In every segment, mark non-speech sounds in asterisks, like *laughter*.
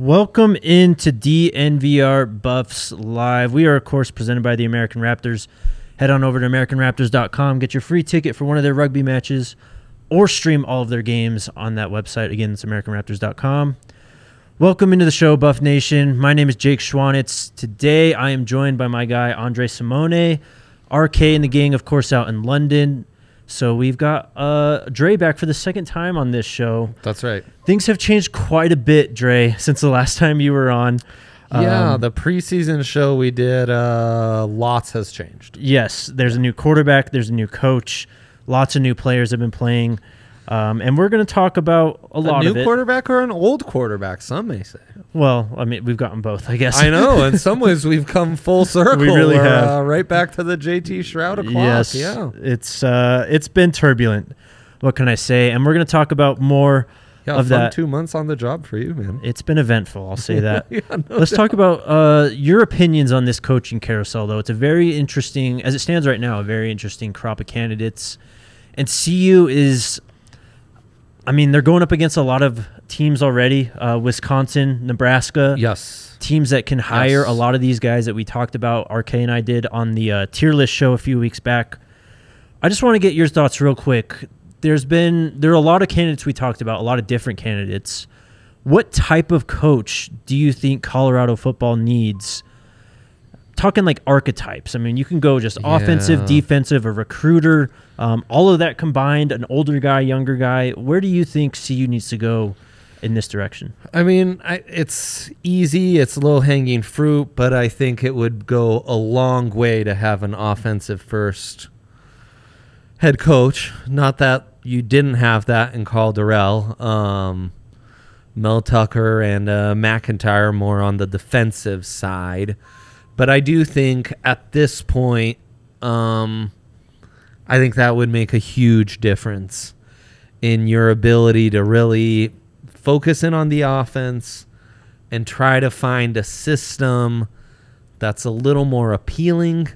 Welcome into DNVR Buffs Live. We are, of course, presented by the American Raptors. Head on over to AmericanRaptors.com, get your free ticket for one of their rugby matches, or stream all of their games on that website. Again, it's AmericanRaptors.com. Welcome into the show, Buff Nation. My name is Jake Schwanitz. Today, I am joined by my guy, Andre Simone, RK and the gang, of course, out in London. So we've got uh, Dre back for the second time on this show. That's right. Things have changed quite a bit, Dre, since the last *laughs* time you were on. Yeah, Um, the preseason show we did, uh, lots has changed. Yes, there's a new quarterback, there's a new coach, lots of new players have been playing. Um, and we're going to talk about a, A lot new of it. quarterback or an old quarterback, some may say. well, I mean, we've gotten both, I guess. I know. In *laughs* some ways, we've come full circle. We really We're, have. Uh, right back to the JT Shrout o'clock. yes, Yeah. it's uh, it's been turbulent. What can I say? And we're going to talk about more Yeah. of fun that. two months on the job for you, man. It's been eventful, I'll say *laughs* that. yeah, no Let's talk about uh, your opinions on this coaching carousel, though. It's a very interesting, as it stands right now, a very interesting crop of candidates. And CU is, I mean, they're going up against a lot of teams already uh, Wisconsin, Nebraska, Yes. teams that can hire Yes. a lot of these guys that we talked about. RK and I did on the uh, tier list show a few weeks back. I just want to get your thoughts real quick. There's been there are a lot of candidates we talked about, a lot of different candidates. What type of coach do you think Colorado football needs? Talking like archetypes. I mean, you can go just offensive, defensive, a recruiter, um, all of that combined. An older guy, younger guy. Where do you think CU needs to go in this direction? I mean, I, it's easy, it's low hanging fruit, but I think it would go a long way to have an offensive first head coach. Not that you didn't have that in Karl Dorrell. Um, Mel Tucker and uh, McIntyre more on the defensive side. But I do think at this point, um, I think that would make a huge difference in your ability to really focus in on the offense and try to find a system that's a little more appealing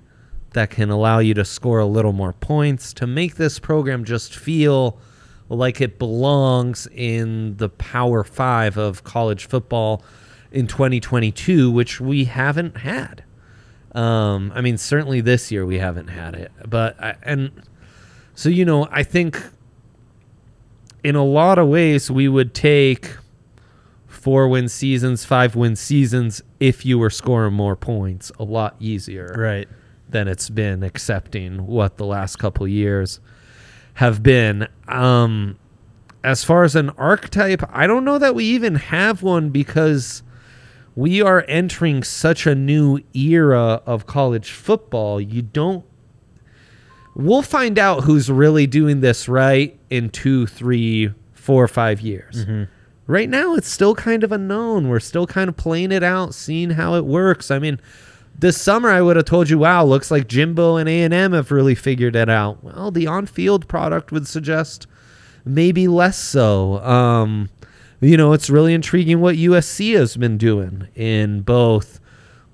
that can allow you to score a little more points to make this program just feel like it belongs in the power 5 of college football in 2022 which we haven't had um, I mean, certainly this year we haven't had it, but I, and so you know, I think in a lot of ways we would take four win seasons, five win seasons if you were scoring more points a lot easier Right. than it's been accepting what the last couple years have been. Um, as far as an archetype, I don't know that we even have one because we are entering such a new era of college football. You don't. We'll find out who's really doing this right in two, three, four, five years. Right now, it's still kind of unknown. We're still kind of playing it out, seeing how it works. I mean, this summer I would have told you, "Wow, looks like Jimbo and A and M have really figured it out." Well, the on-field product would suggest maybe less so. Um, you know, it's really intriguing what USC has been doing in both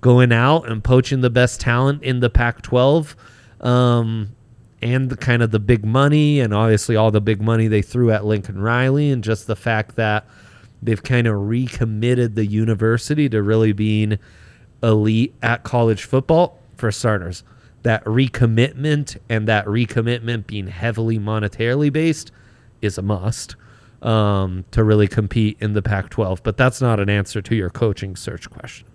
going out and poaching the best talent in the Pac-12, um, and the kind of the big money, and obviously all the big money they threw at Lincoln Riley, and just the fact that they've kind of recommitted the university to really being elite at college football for starters. That recommitment and that recommitment being heavily monetarily based is a must um, to really compete in the Pac 12. But that's not an answer to your coaching search question.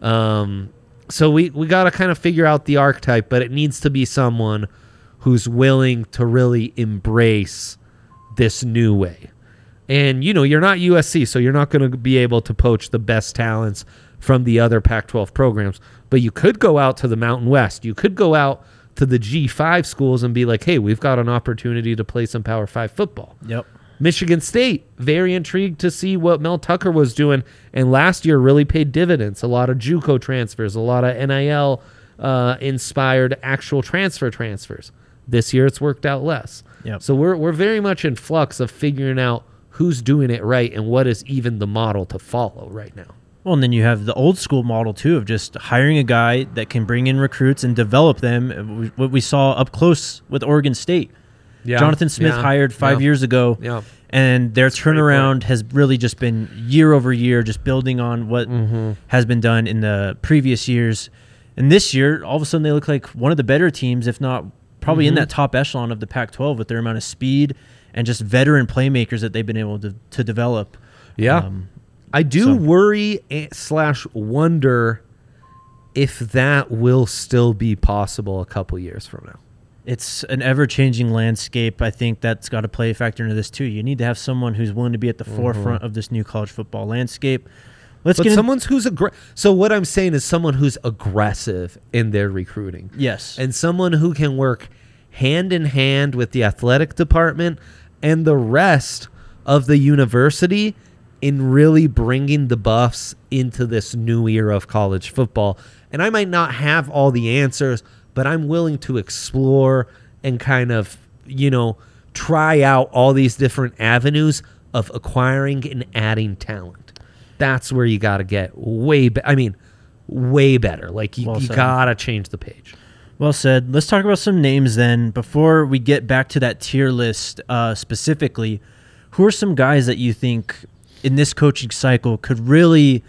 Um, so we, we got to kind of figure out the archetype, but it needs to be someone who's willing to really embrace this new way. And you know, you're not USC, so you're not going to be able to poach the best talents from the other Pac-12 programs, but you could go out to the Mountain West. You could go out to the G5 schools and be like, "Hey, we've got an opportunity to play some Power 5 football." Yep. Michigan State, very intrigued to see what Mel Tucker was doing, and last year really paid dividends. A lot of JUCO transfers, a lot of NIL uh, inspired actual transfer transfers. This year, it's worked out less. Yep. So we're we're very much in flux of figuring out who's doing it right and what is even the model to follow right now. Well, and then you have the old school model too of just hiring a guy that can bring in recruits and develop them. What we saw up close with Oregon State. Yeah. Jonathan Smith Yeah. hired five Yeah. years ago, Yeah. and their point. turnaround has really just been year over year, just building on what Mm-hmm. has been done in the previous years. And this year, all of a sudden, they look like one of the better teams, if not probably in Mhm. that top echelon of the Pac-12 with their amount of speed and just veteran playmakers that they've been able to, to develop. Yeah. Um, I do So- worry slash wonder if that will still be possible a couple years from now. It's an ever-changing landscape. I think that's got to play a factor into this too. You need to have someone who's willing to be at the mm-hmm. forefront of this new college football landscape. Let's But get in- who's aggr- so what I'm saying is someone who's aggressive in their recruiting. yes, and someone who can work hand in hand with the athletic department and the rest of the university in really bringing the buffs into this new era of college football. And I might not have all the answers, but I'm willing to explore and kind of, you know, try out all these different avenues of acquiring and adding talent. That's where you got to get way be- I mean, way better. Like you, Well you got to change the page. Well said. Let's talk about some names then. Before we get back to that tier list uh, specifically, who are some guys that you think in this coaching cycle could really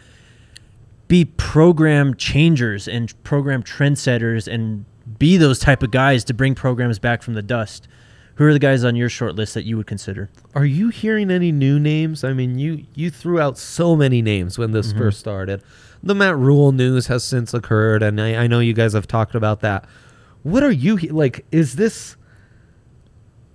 be program changers and program trendsetters and be those type of guys to bring programs back from the dust? Who are the guys on your short list that you would consider? Are you hearing any new names? I mean, you you threw out so many names when this mm-hmm. first started. The Matt Rhule news has since occurred, and I, I know you guys have talked about that. What are you like? Is this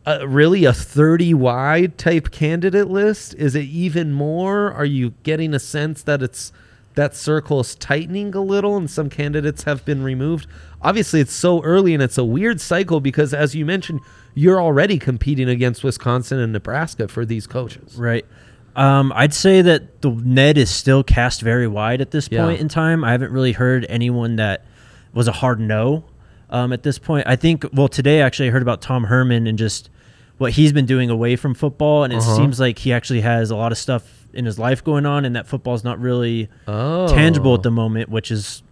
a, really a thirty wide type candidate list? Is it even more? Are you getting a sense that it's that circle is tightening a little, and some candidates have been removed? Obviously, it's so early, and it's a weird cycle because, as you mentioned, you're already competing against Wisconsin and Nebraska for these coaches. Right. Um, I'd say that the net is still cast very wide at this Yeah. point in time. I haven't really heard anyone that was a hard no um, at this point. I think, well, today actually I heard about Tom Herman and just what he's been doing away from football. And it Uh-huh. seems like he actually has a lot of stuff in his life going on and that football's not really Oh, tangible at the moment, which is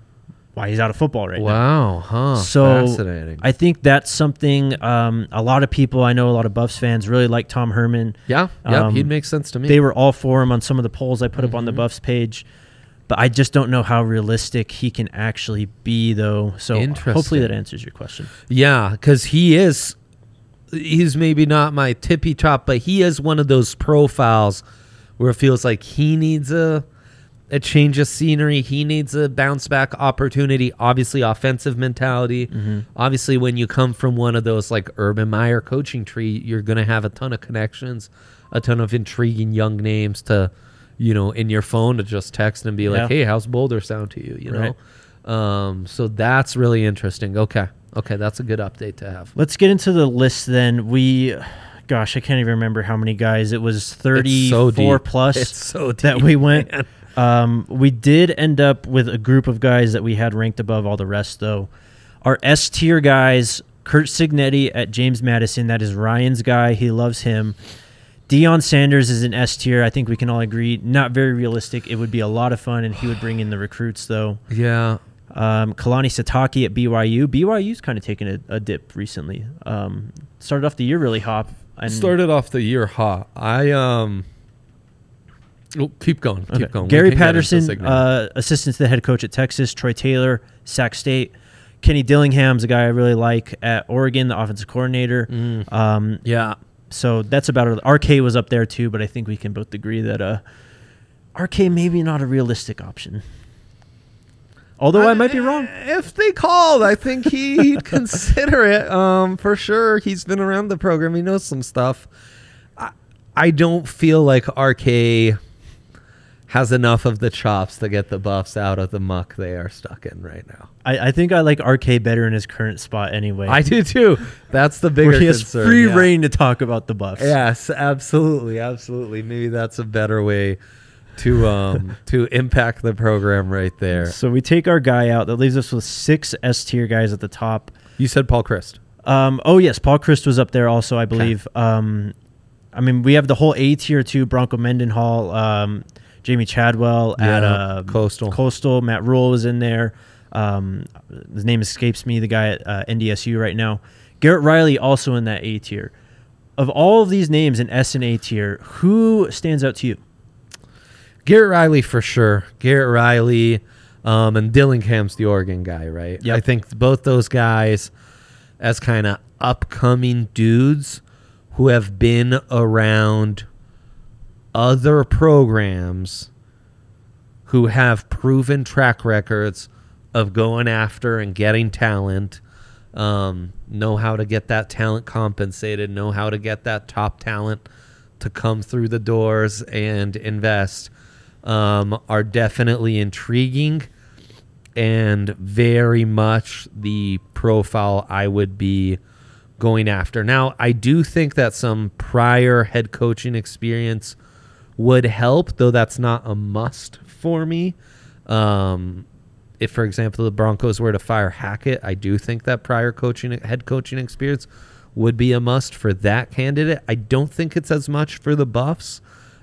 why he's out of football right now. Wow, huh? So fascinating. I think that's something um, a lot of people I know, a lot of Buffs fans really like Tom Herman. yeah, yeah, um, he'd make sense to me. They were all for him on some of the polls I put up on the Mhm. Buffs page, but I just don't know how realistic he can actually be, though. So hopefully that answers your question. Yeah, because he is. He's maybe not my tippy top, but he is one of those profiles where it feels like he needs a a change of scenery. He needs a bounce back opportunity. Obviously, offensive mentality. Obviously, when you come from one of those like Urban Meyer coaching tree, you're going to have a ton of connections, a ton of intriguing young names to, you know, in your phone to just text and be like, Yeah. "Hey, how's Boulder sound to you?" You know. Right. Um, so that's really interesting. Okay. Okay, that's a good update to have. Let's get into the list then. We, gosh, I can't even remember how many guys. It was It's so 34 *laughs* plus so that we went. Um, we did end up with a group of guys that we had ranked above all the rest, though. Our S tier guys, Curt Cignetti at James Madison. That is Ryan's guy. He loves him. Deion Sanders is an S tier. I think we can all agree. Not very realistic. It would be a lot of fun, and he would bring in the recruits, though. Yeah. Um, Kalani Sitake at BYU. BYU's kind of taken a, a dip recently. Um, started off the year really hot. And Started off the year hot. I um oh, keep going. Keep Okay. going. Gary can get into Patterson, uh, assistant to the head coach at Texas. Troy Taylor, Sac State. Kenny Dillingham's a guy I really like at Oregon, the offensive coordinator. Mm. Um, yeah. so that's about it. RK was up there too, but I think we can both agree that uh, RK maybe not a realistic option. Although I, might be wrong. If they called, I think he'd *laughs* consider it. Um, for sure. He's been around the program. He knows some stuff. I, I don't feel like RK has enough of the chops to get the buffs out of the muck they are stuck in right now. I, I think I like RK better in his current spot anyway. I do too. That's the bigger where he has concern. free yeah. reign to talk about the Buffs. Yes, absolutely, absolutely. Maybe that's a better way to um *laughs* to impact the program right there. So we take our guy out. That leaves us with six S tier guys at the top. You said Paul Chryst. Um, oh yes, Paul Chryst was up there also, I believe. Um, I mean, we have the whole A tier too: Bronco Mendenhall, um, Jamie Chadwell at Yeah, uh, Coastal. Coastal. Matt Rhule was in there. Um, his name escapes me. The guy at uh, NDSU right now. Garrett Riley also in that A tier. of all of these names in S and A tier, who stands out to you? Garrett Riley for sure. Garrett Riley, um, and Dillingham's the Oregon guy, right? Yep. I think both those guys, as kind of upcoming dudes who have been around other programs who have proven track records of going after and getting talent, um, know how to get that talent compensated, know how to get that top talent to come through the doors and invest, um, are definitely intriguing and very much the profile I would be going after. Now, I do think that some prior head coaching experience would help, though that's not a must for me. Um, if, for example, the Broncos were to fire Hackett, I do think that prior coaching head coaching experience would be a must for that candidate. I don't think it's as much for the Buffs,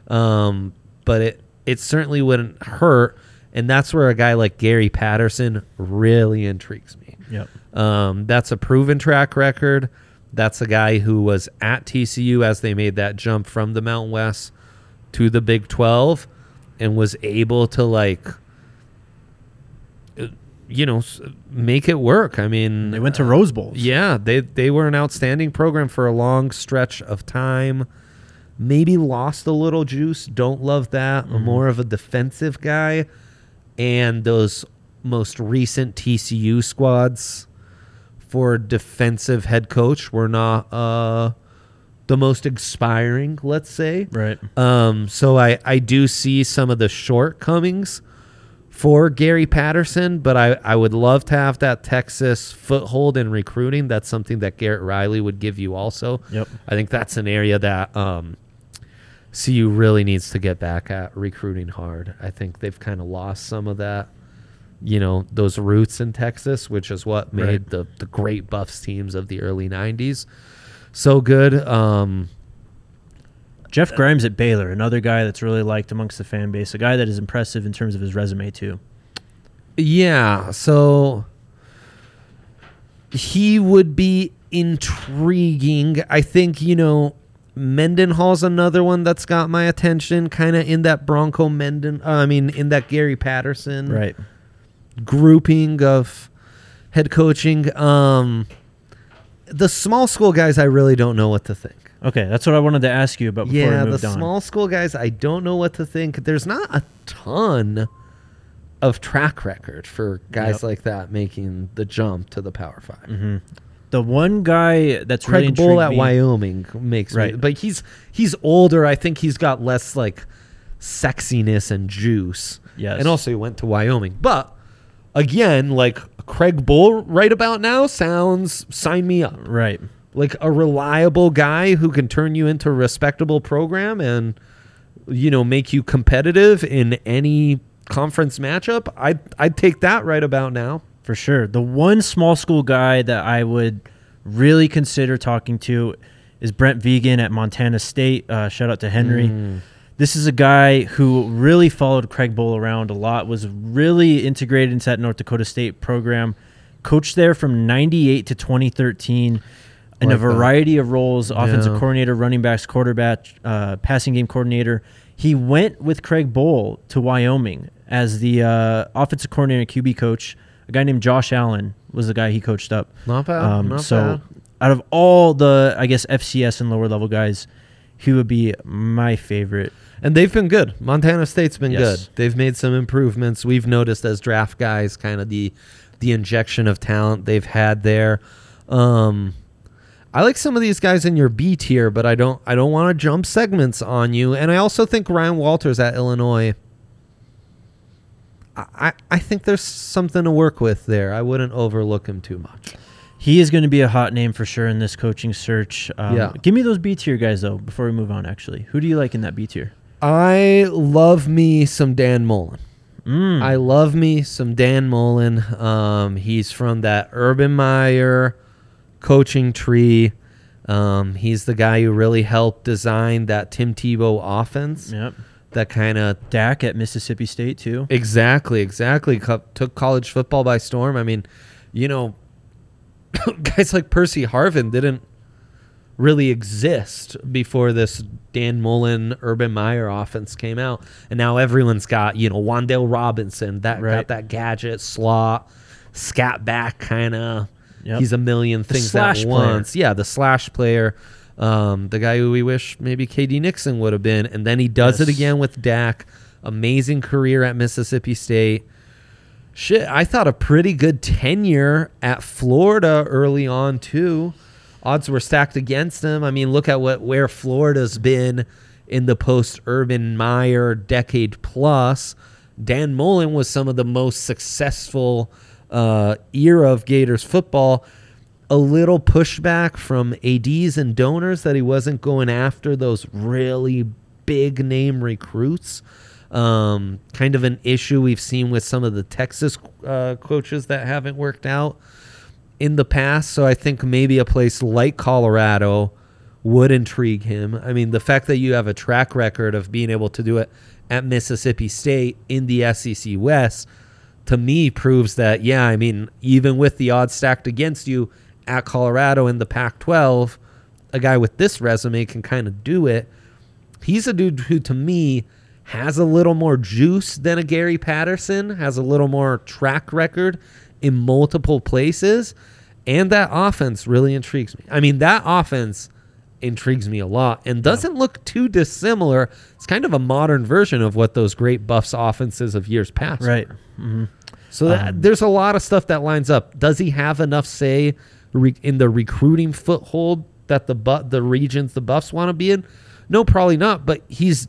um, but it it certainly wouldn't hurt. And that's where a guy like Gary Patterson really intrigues me. Yep. Um, that's a proven track record. That's a guy who was at TCU as they made that jump from the Mountain West to the Big 12 and was able to, like, you know, make it work. I mean, They went to Rose Bowls. yeah, they they were an outstanding program for a long stretch of time. Maybe lost a little juice. Don't love that. Mm-hmm. More of a defensive guy, and those most recent TCU squads for defensive head coach were not uh, the most inspiring. Let's say. Right. Um, so I, I do see some of the shortcomings for Gary Patterson, but I, I would love to have that Texas foothold in recruiting. That's something that Garrett Riley would give you also. Yep. I think that's an area that um, CU really needs to get back at recruiting hard. I think they've kind of lost some of that, you know, those roots in Texas, which is what made Right. the, the great Buffs teams of the early 90s so good. Um, Jeff Grimes at Baylor, another guy that's really liked amongst the fan base, a guy that is impressive in terms of his resume too. Yeah, so he would be intriguing. I think, you know, Mendenhall's another one that's got my attention, kind of in that Bronco Menden, uh, I mean, in that Gary Patterson Right. grouping of head coaching. Um, the small school guys, I really don't know what to think. Okay, that's what I wanted to ask you about before yeah, we the on. small school guys, I don't know what to think. There's not a ton of track record for guys Yep. like that making the jump to the Power 5 hmm The one guy that's really Craig Bohl at me- Wyoming makes me, Right. but he's he's older. I think he's got less like sexiness and juice. Yes. and also he went to Wyoming. But again, like Craig Bohl right about now sounds sign me up. Right. Like a reliable guy who can turn you into a respectable program and you know make you competitive in any conference matchup i'd i'd take that right about now For sure. The one small school guy that I would really consider talking to is Brent Vigen at Montana State. Uh, shout out to Henry. Mm. This is a guy who really followed Craig Bohl around a lot, was really integrated into that North Dakota State program, coached there from 98 to 2013 in Like a that. variety of roles offensive Yeah. coordinator, running backs, quarterback, uh, passing game coordinator. He went with Craig Bohl to Wyoming as the uh, offensive coordinator QB coach. A guy named Josh Allen was the guy he coached up. not bad Um, not so, bad. out of all the, I guess, FCS and lower level guys, he would be my favorite. and they've been good montana state's been Yes. good they've made some improvements we've noticed as draft guys kind of the the injection of talent they've had there um I like some of these guys in your B tier, but I don't I don't want to jump segments on you. And I also think Ryan Walters at Illinois I, I- think there's something to work with there. I wouldn't overlook him too much. He is going to be a hot name for sure in this coaching search. Um, Yeah. Give me those B tier guys, though, before we move on, actually. Who do you like in that B tier? I love me some Dan Mullen. Mm. I love me some Dan Mullen. Um, he's from that Urban Meyer coaching tree. Um, he's the guy who really helped design that Tim Tebow offense. Yep. That kind of Dak at Mississippi State, too. exactly, exactly co- took college football by storm. I mean, you know, *coughs* guys like Percy Harvin didn't really exist before this Dan Mullen, Urban Meyer offense came out. And now everyone's got, you know, Wan'Dale Robinson, that Right. got that gadget, slot, scat back kind of. Yep. He's a million things at player. once. Yeah, the slash player. Um, the guy who we wish maybe KD Nixon would have been. And then he does it again with Dak. Amazing career at Mississippi State. Shit, I thought a pretty good tenure at Florida early on too. Odds were stacked against him. I mean, look at what where Florida's been in the post Urban Meyer decade plus. Dan Mullen was some of the most successful uh, era of Gators football. A little pushback from ads and donors that he wasn't going after those really big name recruits. Um, kind of an issue we've seen with some of the Texas uh, coaches that haven't worked out in the past. So I think maybe a place like Colorado would intrigue him. I mean, the fact that you have a track record of being able to do it at Mississippi State in the SEC West to me proves that, yeah, I mean, even with the odds stacked against you at Colorado in the Pac 12, a guy with this resume can kind of do it. He's a dude who, to me, has a little more juice than a Gary Patterson, has a little more track record in multiple places. And that offense really intrigues me. I mean, that offense intrigues me a lot and doesn't look too dissimilar. It's kind of a modern version of what those great Buffs offenses of years past. Right. hmm So that, there's a lot of stuff that lines up. Does he have enough say re- in the recruiting foothold that the bu- the regions the Buffs want to be in? No, probably not. But he's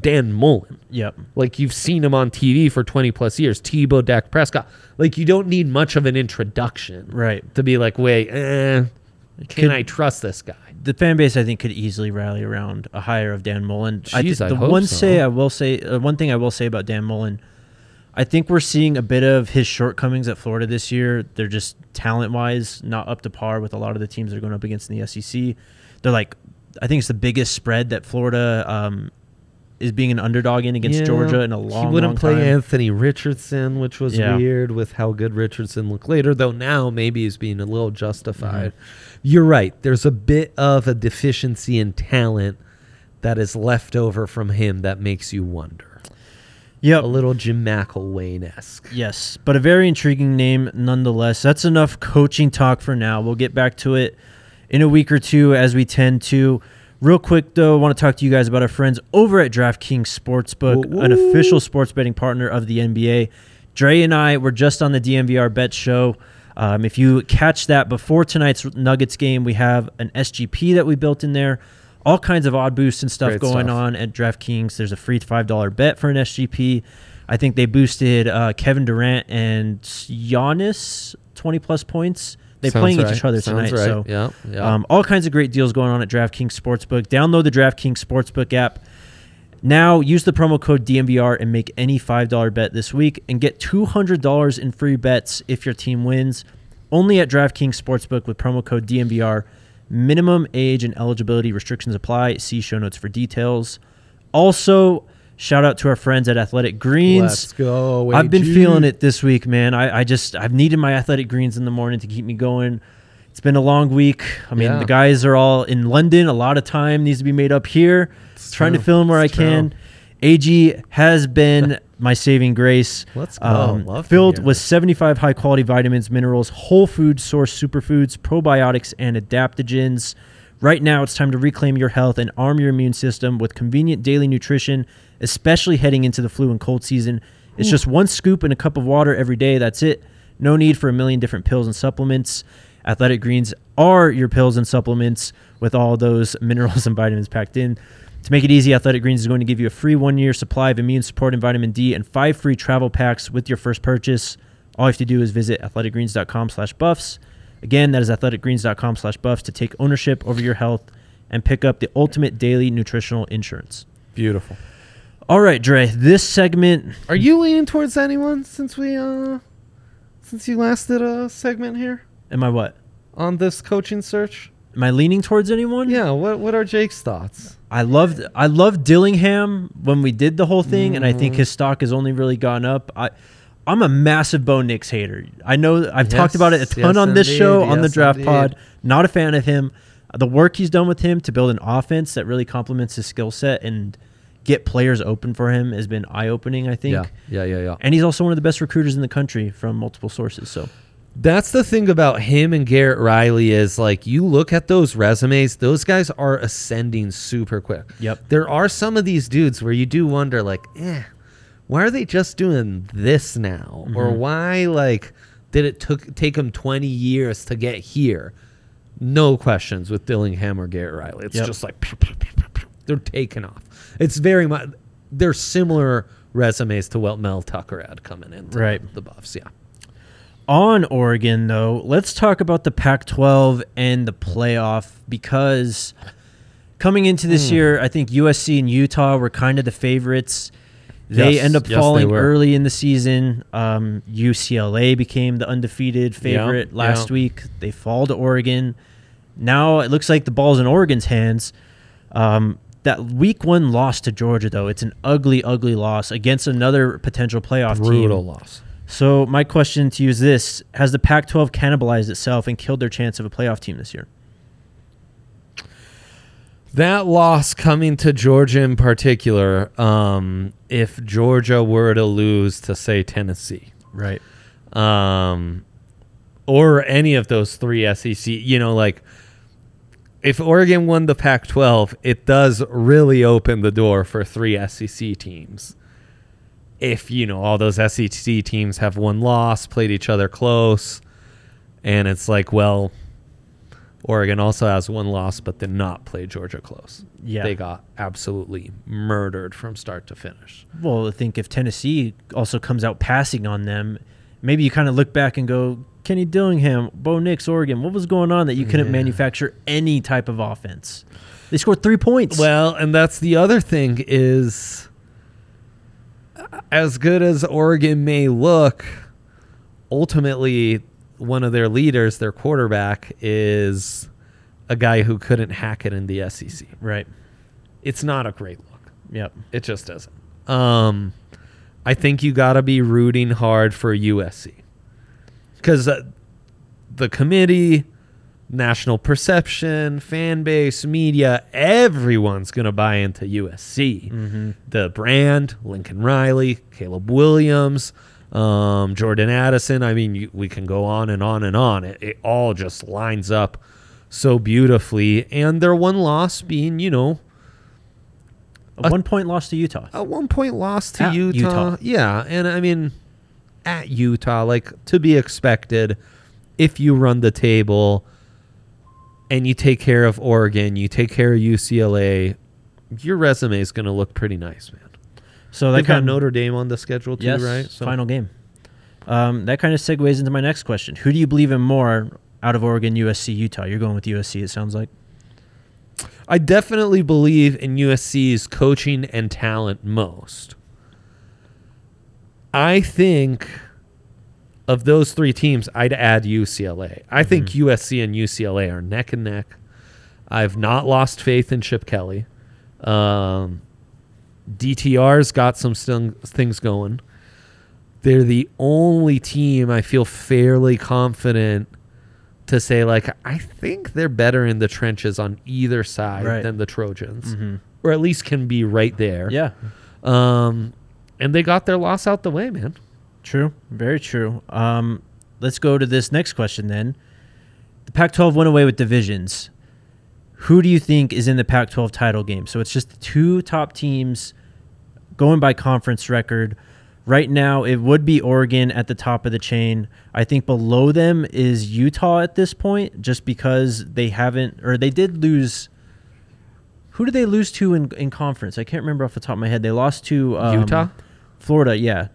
Dan Mullen. Yep. Like you've seen him on TV for 20 plus years. Tebow, Dak Prescott. Like you don't need much of an introduction Right. to be like, wait, eh, can Could- I trust this guy? the fan base I think could easily rally around a hire of Dan Mullen. I Jeez, I the hope one so. say I will say uh, one thing I will say about Dan Mullen, I think we're seeing a bit of his shortcomings at Florida this year. They're just talent wise not up to par with a lot of the teams they're going up against in the SEC. They're like, I think it's the biggest spread that Florida um, is being an underdog in against Yeah, Georgia in a long. He wouldn't long play time. Anthony Richardson, which was Yeah. weird with how good Richardson looked later, though now maybe he's being a little justified. Mm-hmm. You're right. There's a bit of a deficiency in talent that is left over from him that makes you wonder. Yep. A little Jim McElwain esque. Yes, but a very intriguing name nonetheless. That's enough coaching talk for now. We'll get back to it in a week or two as we tend to. Real quick though, I want to talk to you guys about our friends over at DraftKings Sportsbook, an official sports betting partner of the NBA. Dre and I were just on the DNVR Bet Show. Um, if you catch that before tonight's Nuggets game, we have an SGP that we built in there. All kinds of odd boosts and stuff Great going stuff. on at DraftKings. There's a free $5 bet for an SGP. I think they boosted uh, Kevin Durant and Giannis 20 plus points. They're Sounds playing right. each other Sounds tonight. right. So yeah, yeah. um, all kinds of great deals going on at DraftKings Sportsbook. Download the DraftKings Sportsbook app. Now use the promo code DNVR and make any $5 bet this week and get $200 in free bets if your team wins. Only at DraftKings Sportsbook with promo code DNVR. Minimum age and eligibility restrictions apply. See show notes for details. Also, shout out to our friends at Athletic Greens. Let's go. I've been feeling it this week, man. I, I just I've needed my athletic greens in the morning to keep me going. It's been a long week. I mean, Yeah. the guys are all in London. A lot of time needs to be made up here. It's trying to true. film where It's I can. AG has been my saving grace. Um, Let's go. Love to filled with 75 high quality vitamins, minerals, whole food source superfoods, probiotics, and adaptogens. Right now, it's time to reclaim your health and arm your immune system with convenient daily nutrition, especially heading into the flu and cold season. It's just one scoop in a cup of water every day. That's it. No need for a million different pills and supplements. Athletic Greens are your pills and supplements with all those *laughs* minerals and vitamins packed in. To make it easy, Athletic Greens is going to give you a free one year supply of immune support and vitamin D and five free travel packs with your first purchase. All you have to do is visit athleticgreens.com slash buffs. Again, that is athleticgreens.com slash buffs to take ownership over your health and pick up the ultimate daily nutritional insurance. Beautiful. All right, Dre, this segment, Are you leaning towards anyone since we uh since you last did a segment here am I what? on this coaching search? Am I leaning towards anyone? Yeah, what what are Jake's thoughts? I loved I loved Dillingham when we did the whole thing, and I think Mhm. his stock has only really gone up. I I'm a massive Bo Nix hater. I know I've talked about it a ton yes, on this indeed, show on the draft indeed. pod. Not a fan of him. The work he's done with him to build an offense that really complements his skill set and get players open for him has been eye opening. I think. Yeah, yeah, yeah, yeah. And he's also one of the best recruiters in the country from multiple sources. So That's the thing about him and Garrett Riley is like you look at those resumes, those guys are ascending super quick. Yep. There are some of these dudes where you do wonder like, eh, why are they just doing this now? Or Mhm. why like did it took take them 20 years to get here? No questions with Dillingham or Garrett Riley. It's Yep. just like they're taking off. It's very much they're similar resumes to what Mel Tucker had coming in. Right. The Buffs, yeah. On Oregon, though, let's talk about the Pac 12 and the playoff because coming into this Hmm. year, I think USC and Utah were kind of the favorites. They Yes, end up yes, falling early in the season. Um, UCLA became the undefeated favorite Yeah, last yeah. week. They fall to Oregon. Now it looks like the ball's in Oregon's hands. Um, that week one loss to Georgia, though, it's an ugly, ugly loss against another potential playoff team. Brutal loss. So my question to you is this: Has the Pac-12 cannibalized itself and killed their chance of a playoff team this year? That loss coming to Georgia in particular, um, if Georgia were to lose to say Tennessee, Right. um, or any of those three SEC, you know, like if Oregon won the Pac-12, it does really open the door for three SEC teams. If you know all those SEC teams have one loss, played each other close, and it's like, well, Oregon also has one loss, but did not play Georgia close. Yeah. They got absolutely murdered from start to finish. Well, I think if Tennessee also comes out passing on them, maybe you kind of look back and go, Kenny Dillingham, Bo Nix, Oregon, what was going on that you couldn't Yeah. manufacture any type of offense? They scored three points. Well, and that's the other thing is as good as Oregon may look, ultimately one of their leaders, their quarterback, is a guy who couldn't hack it in the SEC. right. It's not a great look. Yep. It just doesn't. Um, I think you got to be rooting hard for USC because uh, the committee, national perception, fan base, media, everyone's going to buy into USC. Mm-hmm. The brand, Lincoln Riley, Caleb Williams, um, Jordan Addison. I mean, you, we can go on and on and on. It, it all just lines up so beautifully. And their one loss being, you know, A Uh, one point loss to Utah. a one point loss to Utah. Utah. Yeah, and I mean, at Utah, like to be expected, if you run the table and you take care of Oregon, you take care of UCLA, your resume is going to look pretty nice, man. So that They've got Notre Dame on the schedule too, yes, right? final game. Um, that kind of segues into my next question. Who do you believe in more out of Oregon, USC, Utah? You're going with USC, it sounds like. I definitely believe in USC's coaching and talent most. I think of those three teams, I'd add UCLA. I think Mhm. USC and UCLA are neck and neck. I've not lost faith in Chip Kelly. Um, DTR's got some stung, things going. They're the only team I feel fairly confident to say like I think they're better in the trenches on either side Right. than the Trojans, Mm-hmm. or at least can be right there. Yeah, Um, and they got their loss out the way, man. True. Very true. Um, let's go to this next question then. The Pac 12 went away with divisions. Who do you think is in the Pac 12 title game? So it's just the two top teams going by conference record. Right now, it would be Oregon at the top of the chain. I think below them is Utah at this point, just because they haven't, or they did lose. Who did they lose to in, in conference? I can't remember off the top of my head. They lost to um, Utah. Florida. Yeah,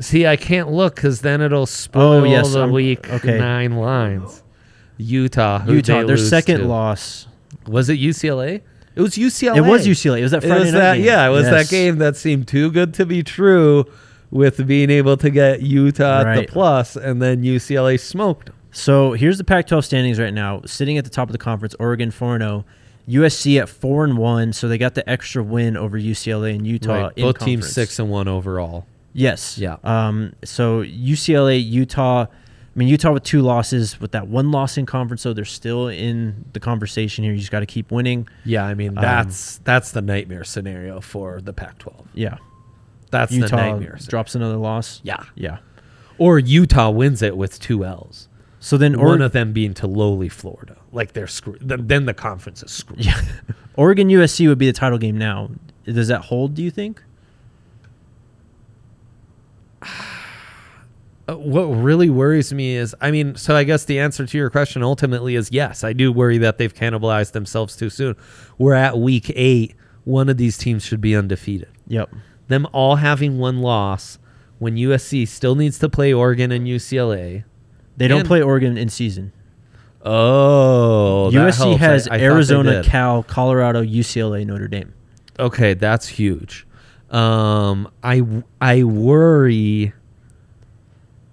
See, I can't look because then it'll spoil Oh, yes, the I'm- week okay. nine lines. Utah. Utah. Their second to? loss. Was it UCLA? It was UCLA. It was UCLA. It was that Friday was night that, game. Yeah, it was Yes. that game that seemed too good to be true with being able to get Utah at the plus, and then UCLA smoked. So here's the Pac-12 standings right now. Sitting at the top of the conference, Oregon 4 0, USC at 4 and 1, so they got the extra win over UCLA and Utah Right, Both teams six and one overall. Yes. Yeah. Um so UCLA, Utah, I mean, Utah with two losses, with that one loss in conference, so they're still in the conversation here. You just got to keep winning. Yeah, I mean Um, that's that's the nightmare scenario for the Pac-12. Yeah, That's the Utah nightmare. scenario. drops another loss. Yeah, Yeah. or Utah wins it with two L's. So then, One or- of them being to lowly Florida, like they're screwed. Then, then the conference is screwed. yeah, *laughs* Oregon USC would be the title game now. Does that hold? Do you think? *sighs* Uh, what really worries me is, I mean, so I guess the answer to your question ultimately is yes. I do worry that they've cannibalized themselves too soon. We're at week eight. One of these teams should be undefeated. Yep. Them all having one loss when USC still needs to play Oregon and UCLA. They don't And- play Oregon in season. Oh, USC has I- I Arizona. Cal, Colorado, UCLA, Notre Dame. Okay, that's huge. Um, I I worry.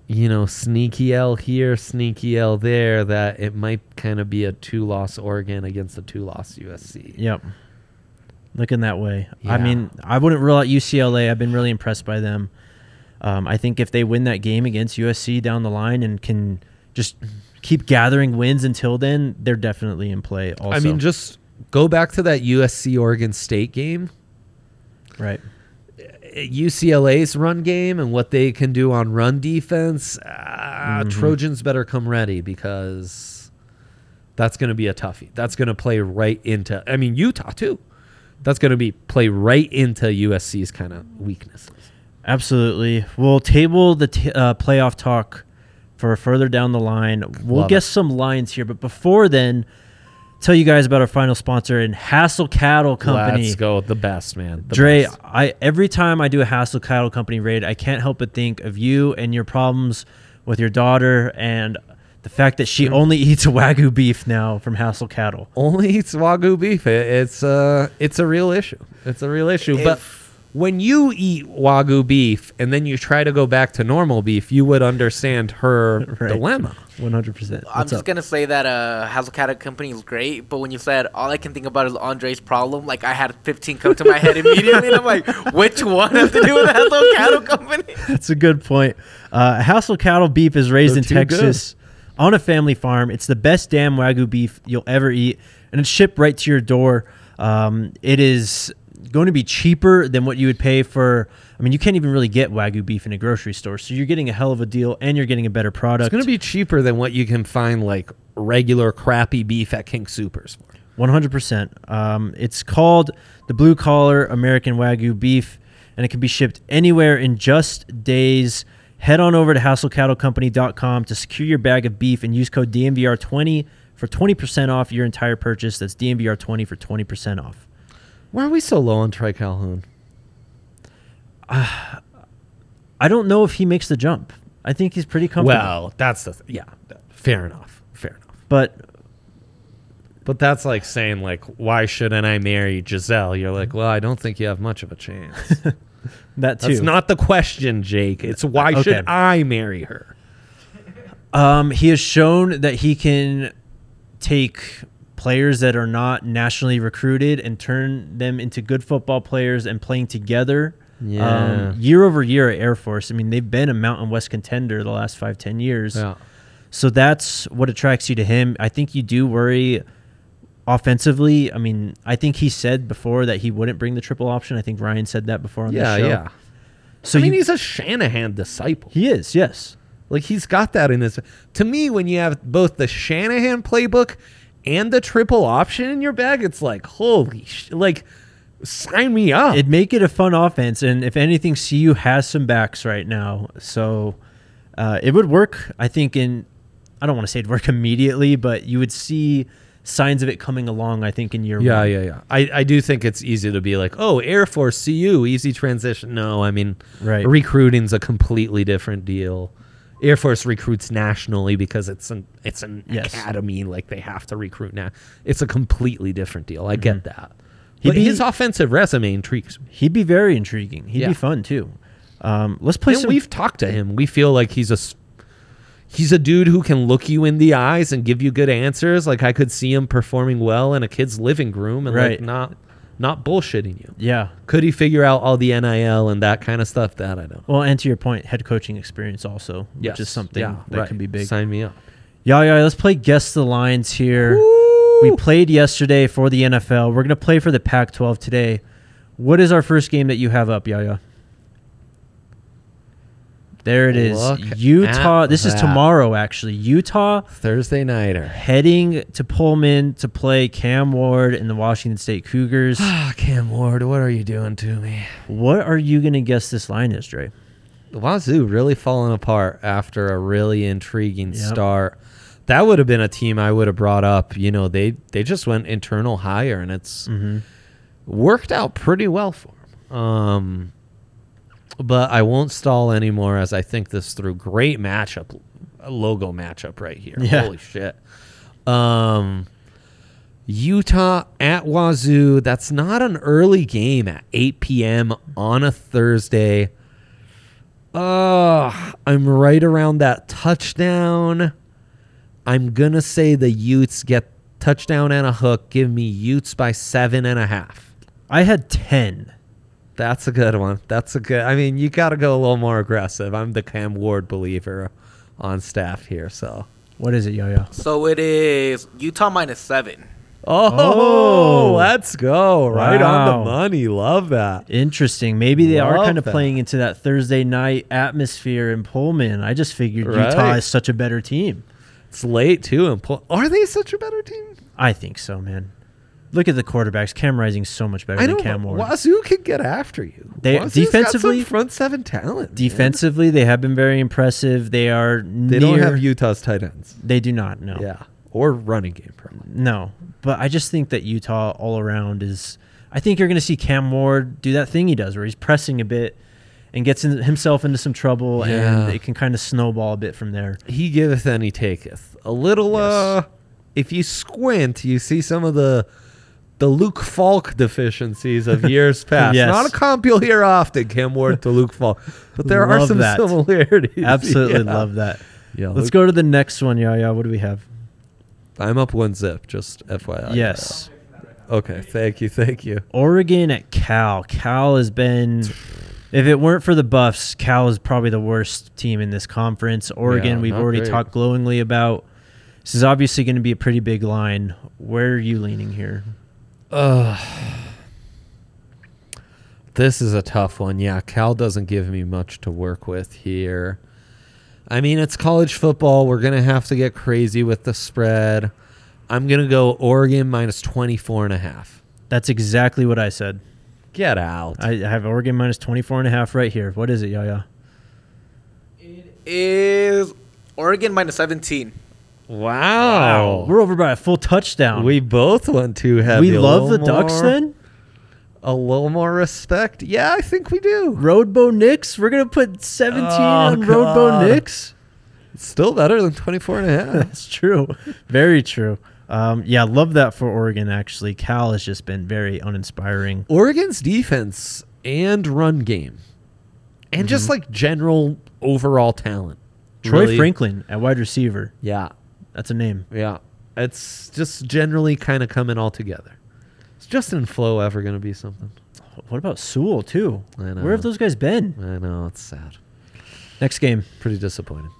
You know, sneaky L here, sneaky L there. That it might kind of be a two-loss Oregon against a two-loss USC. Yep. Looking that way. I mean, I wouldn't rule out UCLA. I've been really impressed by them. Um, I think if they win that game against USC down the line and can just keep gathering wins until then, they're definitely in play. Also, I mean, just go back to that USC Oregon State game. right. UCLA's run game and what they can do on run defense, uh, Trojans better come ready because that's going to be a toughie. That's going to play right into. I mean, Utah too. That's going to be play right into USC's kind of weaknesses. Absolutely. We'll table the t- uh, playoff talk for further down the line. We'll Love guess it. some lines here, but before then, tell you guys about our final sponsor and Hassel Cattle Company. Let's go, the best man. The Dre, best. I every time I do a Hassel Cattle Company raid, I can't help but think of you and your problems with your daughter and the fact that she only *laughs* eats wagyu beef now from Hassel Cattle. only eats wagyu beef. It, it's uh it's a real issue. It's a real issue. but when you eat wagyu beef and then you try to go back to normal beef, you would understand her *laughs* Right. dilemma. One hundred percent. I'm just gonna say that uh, Hazel Cattle Company is great, but when you said all I can think about is Andre's problem, like I had 15 come to my head immediately, and I'm like, *laughs* which one has to do with Hazel Cattle Company? *laughs* That's a good point. Uh, Hassel Cattle beef is raised They're in too Texas on a family farm. It's the best damn wagyu beef you'll ever eat, and it's shipped right to your door. Um, it is going to be cheaper than what you would pay for. I mean, you can't even really get wagyu beef in a grocery store, so you're getting a hell of a deal, and you're getting a better product. It's going to be cheaper than what you can find like regular crappy beef at King Supers. One hundred percent. Um, it's called the Blue Collar American Wagyu Beef, and it can be shipped anywhere in just days. Head on over to HassleCattleCompany.com to secure your bag of beef and use code DNVR20 for twenty percent off your entire purchase. That's DNVR20 for twenty percent off. Why are we so low on Troy Calhoun? *sighs* I don't know if he makes the jump. I think he's pretty comfortable. Well, that's the th- yeah. Fair enough. Fair enough. but But that's like saying like, why shouldn't I marry Giselle? You're like, well, I don't think you have much of a chance. *laughs* that too. That's not the question, Jake. It's why Okay. should I marry her? Um, he has shown that he can take players that are not nationally recruited and turn them into good football players and playing together. Yeah. Um, year over year at Air Force. I mean, they've been a Mountain West contender the last five, ten years. Yeah. So that's what attracts you to him. I think you do worry offensively. I mean, I think he said before that he wouldn't bring the triple option. I think Ryan said that before on Yeah, the show. yeah. So I mean, you- he's a Shanahan disciple. he is, yes. Like he's got that in his. To me, when you have both the Shanahan playbook and the triple option in your bag, it's like holy, sh- like sign me up. It'd make it a fun offense, and if anything, CU has some backs right now, so uh, it would work. I think in I don't want to say it'd work *laughs* immediately, but you would see signs of it coming along. I think in year yeah, one. yeah, yeah. I, I do think it's easy to be like, oh, Air Force, CU, easy transition. No, I mean, Right. recruiting's a completely different deal. Air Force recruits nationally because it's an it's an Yes. academy, like they have to recruit now. It's a completely different deal. I get that. Mm-hmm. He'd But be- his offensive resume intrigues me. He'd be very intriguing. He'd Yeah. be fun too. Um, let's play And some. we've talked to him. We feel like he's a he's a dude who can look you in the eyes and give you good answers. Like I could see him performing well in a kid's living room and Right. like not not bullshitting you. Yeah. Could he figure out all the NIL and that kind of stuff? That I don't. Well, and to your point, head coaching experience also, Yes. which is something Yeah, that right. can be big. Sign me up. Yeah, yeah. Let's play guess the lines here. We played yesterday for the NFL. We're gonna play for the Pac-12 today. What is our first game that you have up, Yaya? There it is. Look Utah. This is that. tomorrow, actually. Utah Thursday nighter. heading to Pullman to play Cam Ward and the Washington State Cougars. *sighs* Ah, Cam Ward, what are you doing to me? what are you gonna guess this line is, Dre? The Wazoo really falling apart after a really intriguing Yep. start. That would have been a team I would have brought up. You know, they they just went internal hire, and it's Mm-hmm. worked out pretty well for them. Um, but I won't stall anymore as I think this through. Great matchup, logo matchup right here. Yeah. Holy shit. Um, Utah at Wazoo. That's not an early game at 8 p.m. on a Thursday. Uh, I'm right around that touchdown. I'm gonna say the Utes get touchdown and a hook. Give me Utes by seven and a half. I had ten. That's a good one. That's a good. I mean, you got to go a little more aggressive. I'm the Cam Ward believer on staff here, so. What is it, Yaya? So it is Utah minus seven. Oh, Oh. let's go! Right on the money. Love that. Interesting. Maybe they are kind of that. playing into that Thursday night atmosphere in Pullman. I just figured Utah is such a better team. It's late too, and pull- are they such a better team? I think so, man. Look at the quarterbacks. Cam Rising's so much better I than. Cam Ward. Wazoo can get after you. They- Wazoo's defensively- front seven talent. man. Defensively, they have been very impressive. They are they near, don't have Utah's tight ends. They do not. No. Yeah, or running game probably. No. But I just think that Utah all around is. I think you're going to see Cam Ward do that thing he does where he's pressing a bit and gets in, himself into some trouble, Yeah. and it can kind of snowball a bit from there. he giveth and he taketh. A little uh if you squint, you see some of the the Luke Falk deficiencies of years *laughs* past. Yes. Not a comp you'll hear often, Cam Ward to Luke Falk. But there are some that. similarities. *laughs* Absolutely Yeah. love that. Yeah, Let's Luke- go to the next one, Yaya. What do we have? I'm up one zip, just FYI. yes. Okay, thank you, thank you. Oregon at Cal. Cal has been, if it weren't for the Buffs, Cal is probably the worst team in this conference. Oregon, Yeah, we've already great. talked glowingly about. This is obviously going to be a pretty big line. Where are you leaning here? Uh, this is a tough one. Yeah, Cal doesn't give me much to work with here. I mean, it's college football. We're going to have to get crazy with the spread. I'm going to go Oregon minus 24 and a half. That's exactly what I said. Get out. I I have Oregon minus 24 and a half right here. What is it, Yaya? It is Oregon minus seventeen. Wow. We're over by a full touchdown. We both went too heavy. we A love the little Ducks more- then? A little more respect. Yeah, I think we do. Roadbow Knicks? We're going to put 17 Oh, on Roadbow God. Knicks? Still better than 24 and a half. *laughs* That's true. Very true. Um, yeah, love that for Oregon, actually. Cal has just been very uninspiring. Oregon's defense and run game, and just Mm-hmm. like general overall talent. Troy Really- Franklin at wide receiver. Yeah, That's a name. yeah. It's just generally kind of coming all together. Is Justin Flowe ever going to be something? What about Sewell, too? I know. Where have those guys been? I know it's sad. Next game Pretty disappointing.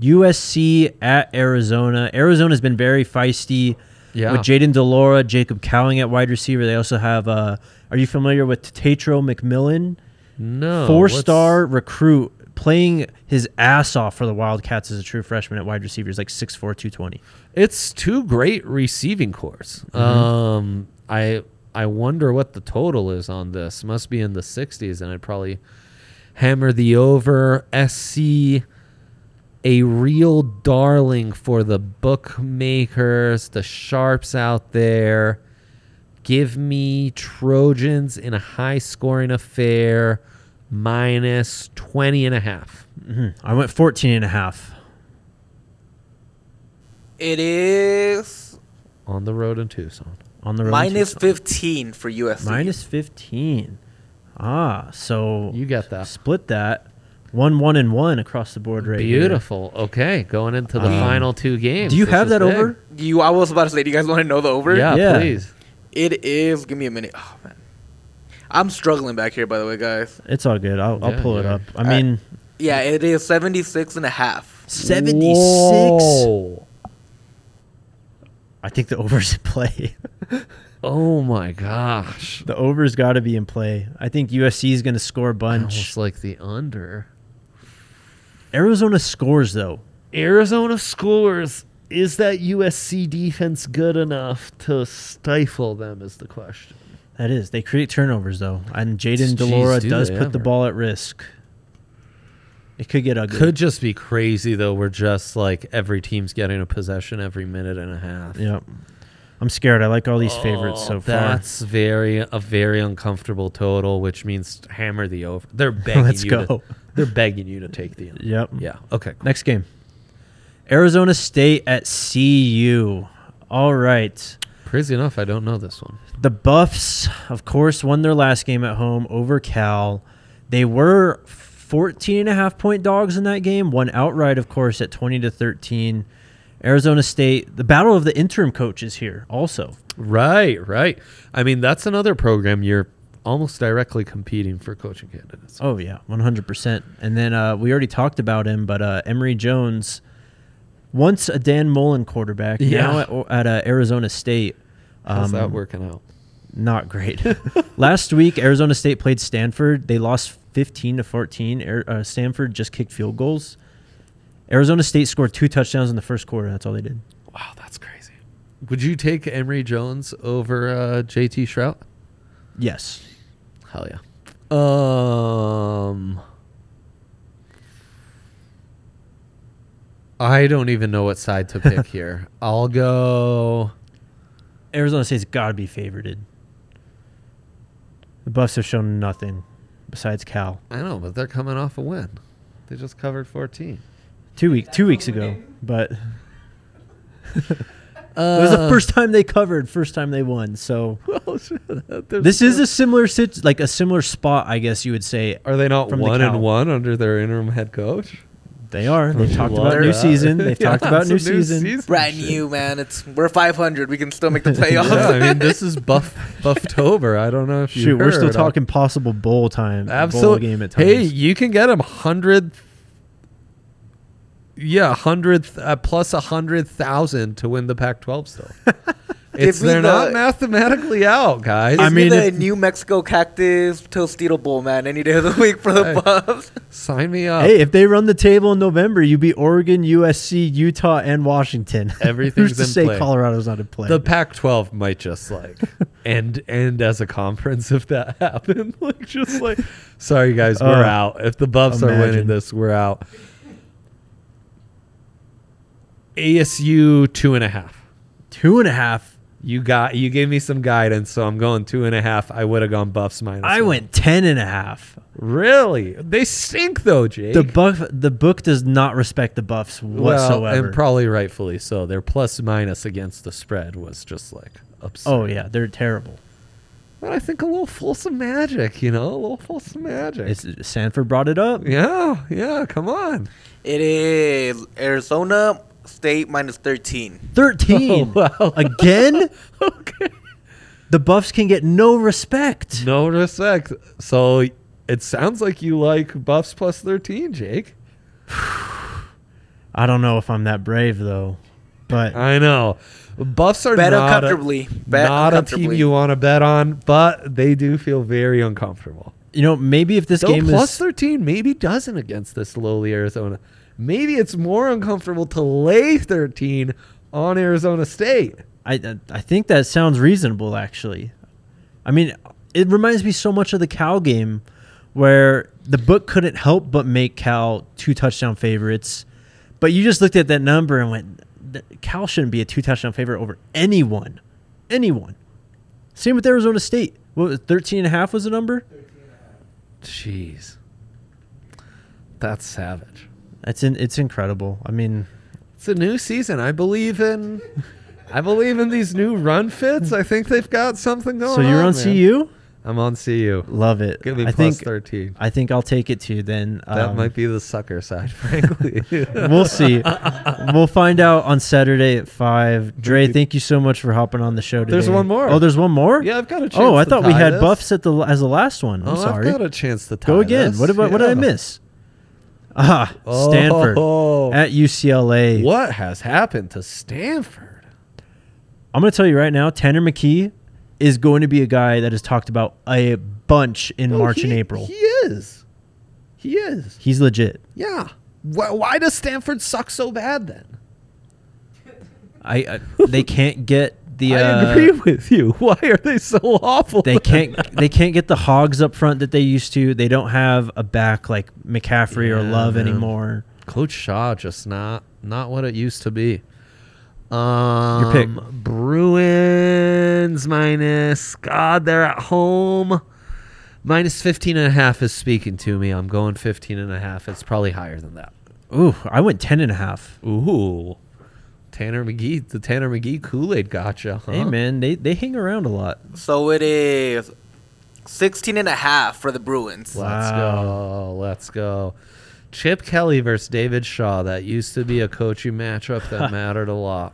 USC at Arizona. Arizona's been very feisty Yeah. with Jayden de Laura, Jacob Cowing at wide receiver. They also have, uh, are you familiar with Tetairoa McMillan? no Four what's- star recruit playing his ass off for the Wildcats as a true freshman at wide receiver. He's like 6'4, 220. It's two great receiving cores. Um, I I wonder what the total is on this. Must be in the 60s, and I'd probably hammer the over. SC, a real darling for the bookmakers, the sharps out there. Give me Trojans in a high scoring affair, minus 20 and a half. Mhm. I went 14 and a half. It is On the road in Tucson. On the road. minus to- fifteen for USC. minus 15. Ah, so You get that. split that. One, one, and one across the board right here. Beautiful. Okay, going into the Um, final two games. Do you This have that big. over? You, I was about to say, do you guys want to know the over? Yeah, Yeah. please. It is. Give me a minute. Oh man, I'm struggling back here. By the way, guys. It's all good. I'll, I'll Yeah, pull it you're- up. I I- mean, Yeah, it is 76 and a half. 76. Whoa. I think the *laughs* over's in play. Oh my gosh. the over's got to be in play. I think USC is going to score a bunch. Almost like the under. Arizona scores though. Arizona scores. Is that USC defense good enough to stifle them? Is the question. That is. They create turnovers though, and Jayden de Laura do does they put the ball at risk. It could get ugly. Could just be crazy though. We're just like every team's getting a possession every minute and a half. Yep. I'm scared. I like all these favorites Oh, so far. That's very a very uncomfortable total, which means hammer the over. They're *laughs* begging Let's you. go. To, they're begging you to take the under. Yep. Yeah. Okay. cool. Next game. Arizona State at CU. All right. Crazy enough, I don't know this one. The Buffs, of course, won their last game at home over Cal. They were 14 and a half point dogs in that game, won outright, of course, at 20 to 13. Arizona State, the battle of the interim coaches here also. Right. Right. I mean, that's another program you're almost directly competing for coaching candidates. Oh, yeah, 100%. And then uh, we already talked about him, but uh, Emory Jones, once a Dan Mullen quarterback, Yeah. now at, at uh, Arizona State. How's that um, working out? Not great. *laughs* *laughs* Last week, Arizona State played Stanford. They lost 15 to 14. Ar- uh, Stanford just kicked field goals. Arizona State scored two touchdowns in the first quarter. That's all they did. Wow, that's crazy. Would you take Emory Jones over uh, JT Shrout? Yes. Hell yeah. Um, I don't even know what side to pick *laughs* here. I'll go. Arizona State's got to be favorited. The Buffs have shown nothing besides Cal. I know, but they're coming off a win. They just covered 14. Two week, two weeks ago, but *laughs* *laughs* it Uh, was the first time they covered, first time they won. So *laughs* this is a similar sit, like a similar spot, I guess you would say. Are they not one and one under their interim head coach? They are. They've talked Love about new season. They've *laughs* Yeah, talked about some new season. Brand new, man. It's we're 500. We can still make the playoffs. *laughs* yeah, I mean, this *laughs* is Buff Bufftober. I don't know if you Shoot, we're still talking possible bowl time, bowl Absolutely. game at times. Hey, you can get them hundred. Yeah, hundred uh, plus a hundred thousand to win the Pac-12. Still, it's Give me they're not mathematically out, guys. Give I me mean, the if- New Mexico Cactus Tostito Bowl, man. Any day of the week for the Hey. Buffs. Sign me up. Hey, if they run the table in November, you beat Oregon, USC, Utah, and Washington. *laughs* Everything's Who's to in say play. Colorado's not in play? the Pac-12 might just like *laughs* end end as a conference if that *laughs* happened. like just like, sorry guys, we're Uh, out. If the Buffs are winning this, we're out. ASU two and a half. Two and a half. You got you gave me some guidance, so I'm going two and a half. I would have gone Buffs minus. I one. went ten and a half. really. They stink though, Jake. The buff, the book does not respect the Buffs well, whatsoever. and probably rightfully so. Their plus minus against the spread was just like absurd. oh yeah, they're terrible. but I think a little Folsom magic, you know, a little Folsom magic. It's, Sanford brought it up. yeah, yeah. Come on. It is Arizona State minus 13. Thirteen *laughs* Oh, wow. *laughs* again. *laughs* okay. The Buffs can get no respect. No respect. So it sounds like you like Buffs plus thirteen, Jake. *sighs* I don't know if I'm that brave though, but I know. Buffs are Bet not uncomfortably. A, Bet not a team you want to bet on, but they do feel very uncomfortable. you know maybe if this Though game plus is 13 maybe doesn't against this lowly Arizona. Maybe it's more uncomfortable to lay 13 on Arizona State. I I think that sounds reasonable actually. I mean, it reminds me so much of the Cal game where the book couldn't help but make Cal two touchdown favorites. But you just looked at that number and went "Th- Cal shouldn't be a two touchdown favorite over anyone. Anyone. Same with Arizona State. What was 13 and a half was the number? Jeez. That's savage. That's in, it's incredible. I mean, It's a new season. I believe in I believe in these new run fits. I think they've got something going on. so you're on man. CU? I'm on CU. Love it. Give me I plus think 13. I think I'll take it too. Then That Um, might be the sucker side, *laughs* frankly. *laughs* we'll see. we'll find out on Saturday at five. Dre, thank you so much for hopping on the show today. There's one more. Oh, there's one more. yeah, I've got a chance. Oh, I thought we had this. buffs at the as the last one. I'm oh, sorry. I've got a chance to Go again. this. What about what did I miss? Ah, Stanford Oh. at UCLA. What has happened to Stanford? I'm going to tell you right now, Tanner McKee is going to be a guy that is talked about a bunch in No, March he- and April. He is. He is. He's legit. Yeah. Why, why does Stanford suck so bad then? I, I they can't get the I uh, agree *laughs* with you. Why are they so awful? they can't *laughs* they can't get the hogs up front that they used to. They don't have a back like McCaffrey or Love man. anymore. Coach Shaw just not not what it used to be. Um, pick. Bruins minus God, they're at home. Minus 15 and a half is speaking to me. I'm going 15 and a half. It's probably higher than that. Ooh, I went ten and a half. Ooh. Tanner McKee, the Tanner McKee Kool-Aid gotcha. Huh? Hey man, they they hang around a lot. So it is 16 and a half for the Bruins. Let's go. Let's go. Chip Kelly versus David Shaw. That used to be a coaching matchup that *laughs* mattered a lot.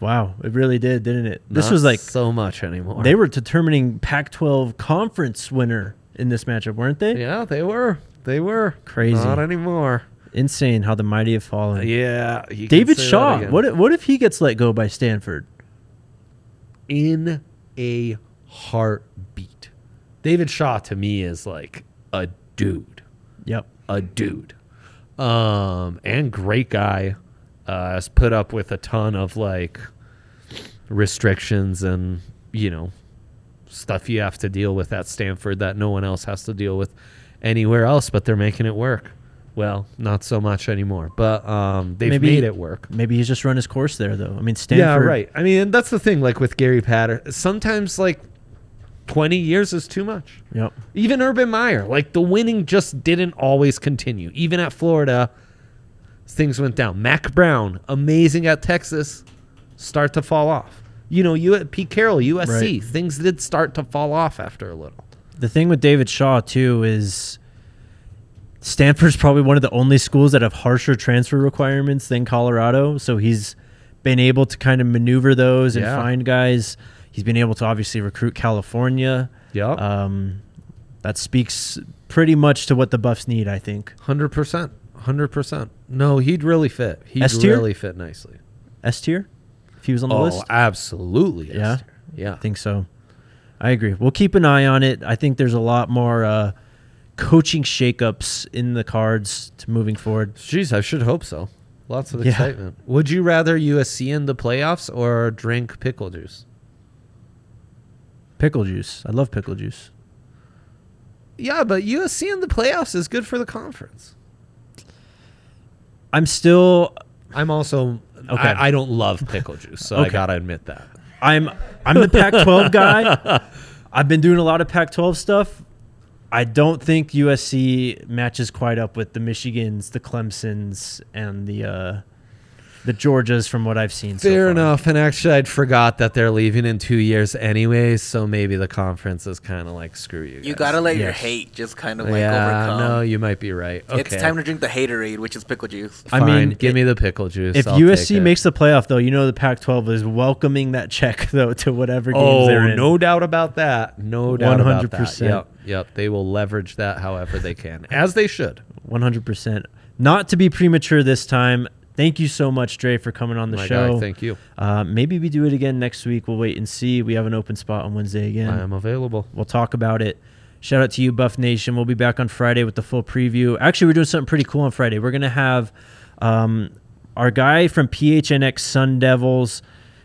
Wow, it really did, didn't it? This Not was like so much anymore. they were determining Pac-12 conference winner in this matchup, weren't they? Yeah, they were. They were. Crazy. Not anymore. Insane how the mighty have fallen. Yeah. you can David say that Shaw. again. What if, what if he gets let go by Stanford? in a heartbeat. David Shaw to me is like a dude. Yep. a dude. Um, and great guy. Uh, has put up with a ton of like restrictions and you know stuff you have to deal with at Stanford that no one else has to deal with anywhere else. But they're making it work. Well, not so much anymore, but um, they've Maybe- made it work. Maybe he's just run his course there, though. I mean, Stanford. Yeah, right. I mean, and that's the thing. Like with Gary Patter, sometimes like twenty years is too much. Yep. Even Urban Meyer, like the winning just didn't always continue. Even at Florida, things went down. Mack Brown, amazing at Texas, start to fall off. You know, you at Pete Carroll, USC, Right. things did start to fall off after a little. The thing with David Shaw too is Stanford's probably one of the only schools that have harsher transfer requirements than Colorado. So he's been able to kind of maneuver those and Yeah. find guys. He's been able to obviously recruit California. Yep, Um, that speaks pretty much to what the Buffs need, I think. hundred percent, hundred percent. No, he'd really fit. He'd S tier? really fit nicely. S tier, if he was on the Oh, list. Oh, absolutely. Yeah? sir. yeah. I think so. I agree. We'll keep an eye on it. I think there's a lot more uh, coaching shakeups in the cards to moving forward. Jeez, I should hope so. Lots of Yeah. excitement. Would you rather USC in the playoffs or drink pickle juice? Pickle juice. I love pickle juice. Yeah, but USC in the playoffs is good for the conference. I'm still I'm also Okay. I, I don't love pickle juice, so I gotta admit that. I'm I'm the Pac-12 guy. *laughs* I've been doing a lot of Pac-12 stuff. I don't think USC matches quite up with the Michigans, the Clemsons, and the uh, the Georgias from what I've seen. so Fair far. enough. And actually, I'd forgot that they're leaving in two years anyways, so maybe the conference is kind of like screw you. You gotta let your hate just kind of like yeah, overcome. no, you might be right. Okay. It's time to drink the haterade, which is pickle juice. I Fine, mean, give it- me the pickle juice. If I'll take USC it. makes the playoff, though, you know the Pac-12 is welcoming that check *laughs* though to whatever games Oh, they're in. no doubt about that. No doubt about that. 100%. Yep, yep. They will leverage that however they can, as they should. One hundred percent. Not to be premature this time. Thank you so much, Dre, for coming on the My show. guy, thank you. Uh, maybe we do it again next week. We'll wait and see. We have an open spot on Wednesday again. I am available. We'll talk about it. Shout out to you, Buff Nation. We'll be back on Friday with the full preview. Actually, we're doing something pretty cool on Friday. We're gonna have um, our guy from PHNX Sun Devils.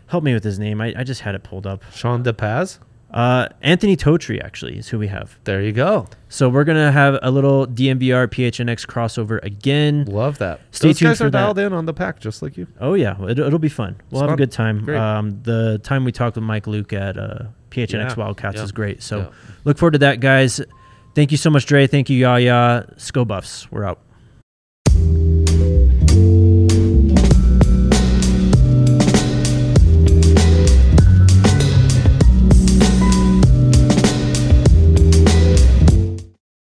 Help me with his name. I, I just had it pulled up. Sean DePaz. Uh, Anthony Totri actually is who we have. There you go. So we're gonna have a little DNVR PHNX crossover again. Love that. Stay Those tuned guys for are that. dialed in on the pack, just like you. Oh yeah, it, it'll be fun. We'll have fun. a good time. Um, the time we talked with Mike Luke at uh, PHNX Yeah, Wildcats yeah, is great. So yeah. look forward to that, guys. Thank you so much, Dre. Thank you, Yaya. Sko Buffs. We're out.